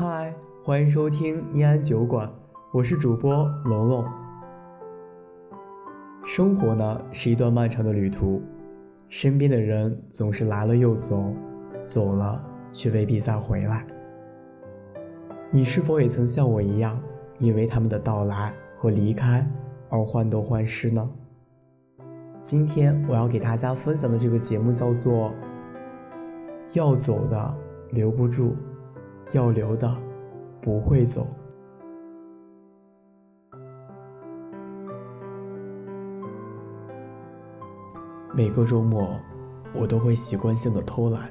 嗨，欢迎收听念安酒馆，我是主播龙龙。生活呢是一段漫长的旅途，身边的人总是来了又走，走了却未必再回来。你是否也曾像我一样，因为他们的到来和离开而患得患失呢？今天我要给大家分享的这个节目叫做《要走的留不住》。要留的不会走。每个周末，我都会习惯性的偷懒，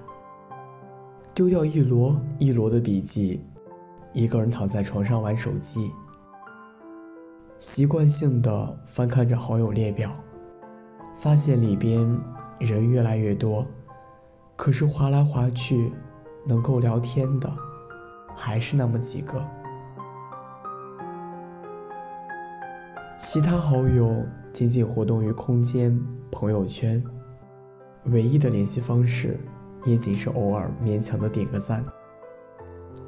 丢掉一摞一摞的笔记，一个人躺在床上玩手机，习惯性的翻看着好友列表，发现里边人越来越多，可是划来划去，能够聊天的。还是那么几个，其他好友仅仅活动于空间朋友圈，唯一的联系方式也仅是偶尔勉强的点个赞，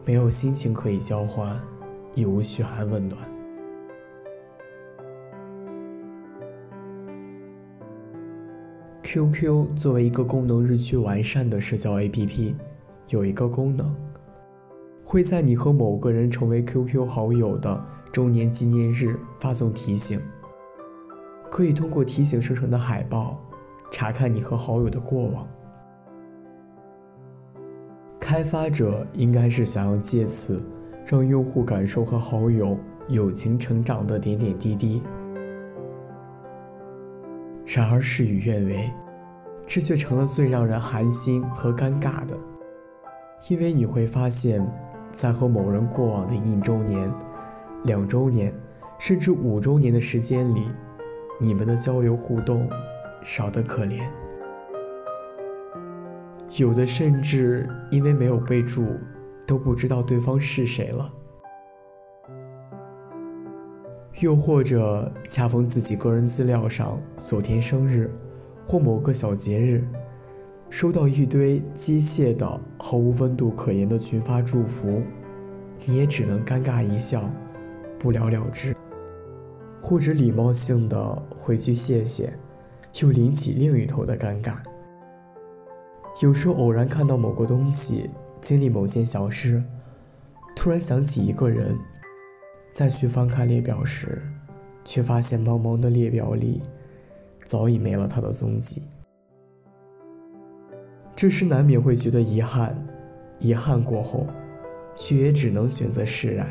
没有心情可以交换，亦无嘘寒问暖。QQ 作为一个功能日趋完善的社交 APP，有一个功能。会在你和某个人成为 QQ 好友的周年纪念日发送提醒，可以通过提醒生成的海报查看你和好友的过往。开发者应该是想要借此让用户感受和好友友情成长的点点滴滴，然而事与愿违，这却成了最让人寒心和尴尬的，因为你会发现。在和某人过往的一周年、两周年，甚至五周年的时间里，你们的交流互动少得可怜。有的甚至因为没有备注，都不知道对方是谁了。又或者恰逢自己个人资料上所填生日，或某个小节日。收到一堆机械的、毫无温度可言的群发祝福，你也只能尴尬一笑，不了了之，或者礼貌性的回句谢谢，又引起另一头的尴尬。有时候偶然看到某个东西，经历某件小事，突然想起一个人，再去翻看列表时，却发现茫茫的列表里，早已没了他的踪迹。这时难免会觉得遗憾，遗憾过后，却也只能选择释然。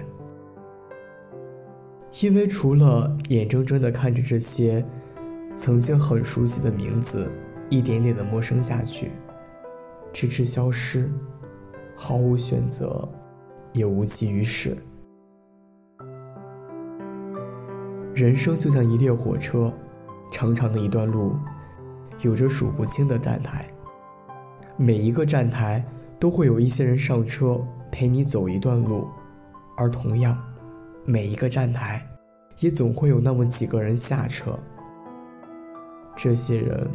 因为除了眼睁睁地看着这些曾经很熟悉的名字一点点的陌生下去，直至消失，毫无选择，也无济于事。人生就像一列火车，长长的一段路，有着数不清的站台。每一个站台都会有一些人上车陪你走一段路，而同样，每一个站台也总会有那么几个人下车。这些人，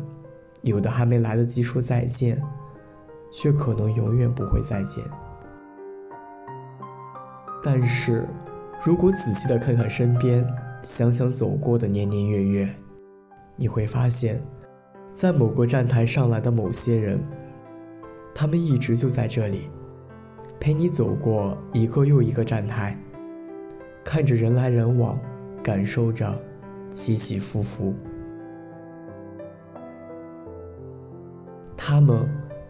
有的还没来得及说再见，却可能永远不会再见。但是，如果仔细的看看身边，想想走过的年年月月，你会发现，在某个站台上来的某些人。他们一直就在这里，陪你走过一个又一个站台，看着人来人往，感受着起起伏伏。他们，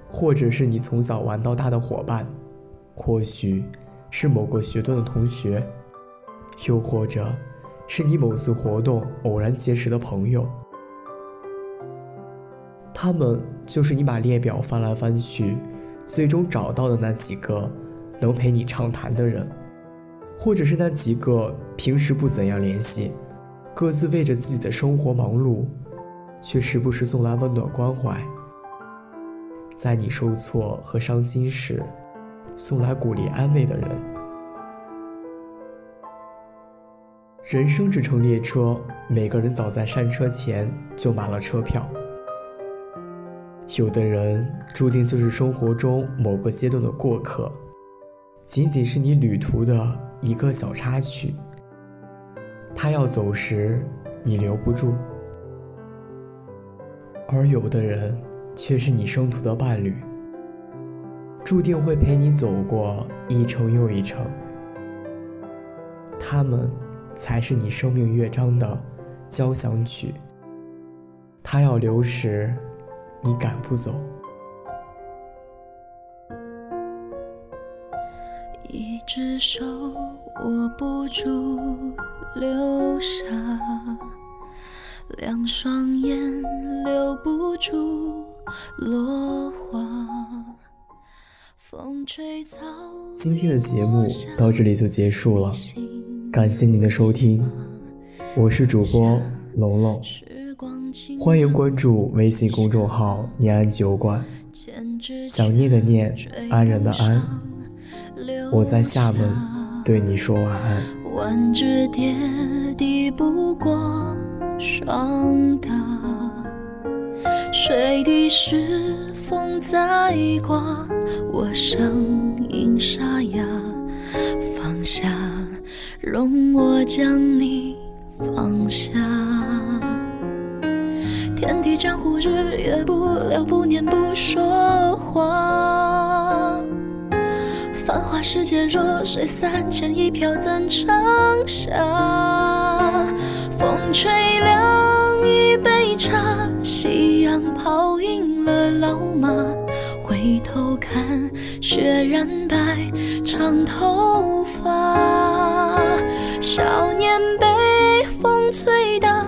或者是你从小玩到大的伙伴，或许是某个学段的同学，又或者是你某次活动偶然结识的朋友。他们就是你把列表翻来翻去，最终找到的那几个能陪你畅谈的人，或者是那几个平时不怎样联系，各自为着自己的生活忙碌，却时不时送来温暖关怀，在你受挫和伤心时，送来鼓励安慰的人。人生这乘列车，每个人早在上车前就买了车票。有的人注定就是生活中某个阶段的过客，仅仅是你旅途的一个小插曲。他要走时，你留不住；而有的人，却是你生途的伴侣，注定会陪你走过一程又一程。他们，才是你生命乐章的交响曲。他要流时，你赶不走。一只手握不住流沙，两双眼留不住落花。风吹草。今天的节目到这里就结束了，感谢您的收听，我是主播龙龙。欢迎关注微信公众号“念安酒馆”，想念的念，安然的安。我在厦门对你说晚安。万只蝶抵不过霜打，水滴时风在刮，我声音沙哑。放下，容我将你放下。天地江湖，日月不留，不念不说话。繁华世界，弱水三千，一瓢怎盛下？风吹凉一杯茶，夕阳泡赢了老马。回头看，雪染白长头发。少年被风吹大，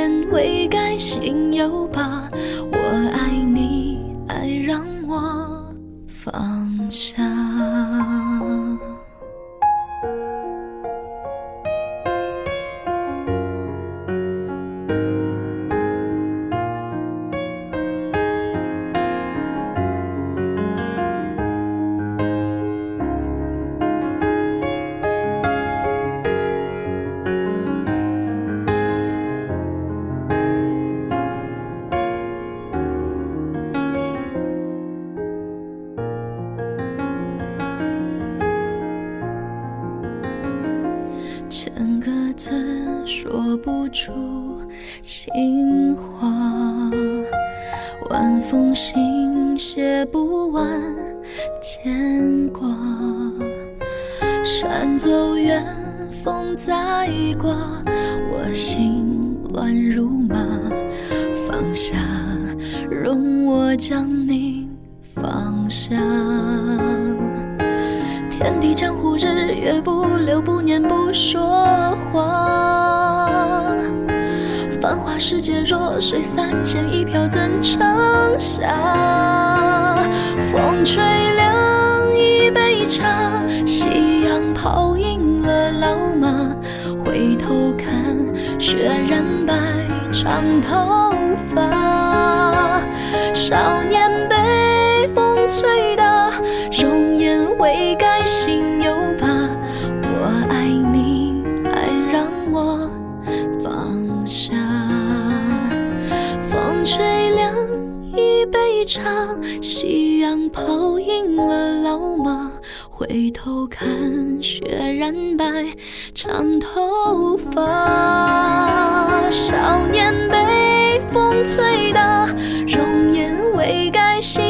天未改。心有疤，我爱你，爱让我放下。千个字说不出情话，万封信写不完牵挂。山走远，风在刮，我心乱如麻。放下，容我将你放下。天地将，日月不留，不念不说话。繁华世界，弱水三千，一瓢怎盛下？风吹凉一杯茶，夕阳泡赢了老马。回头看，雪染白长头发。少年被风吹大，一杯茶，夕阳泡赢了老马。回头看，雪染白长头发。少年被风吹大，容颜未改，心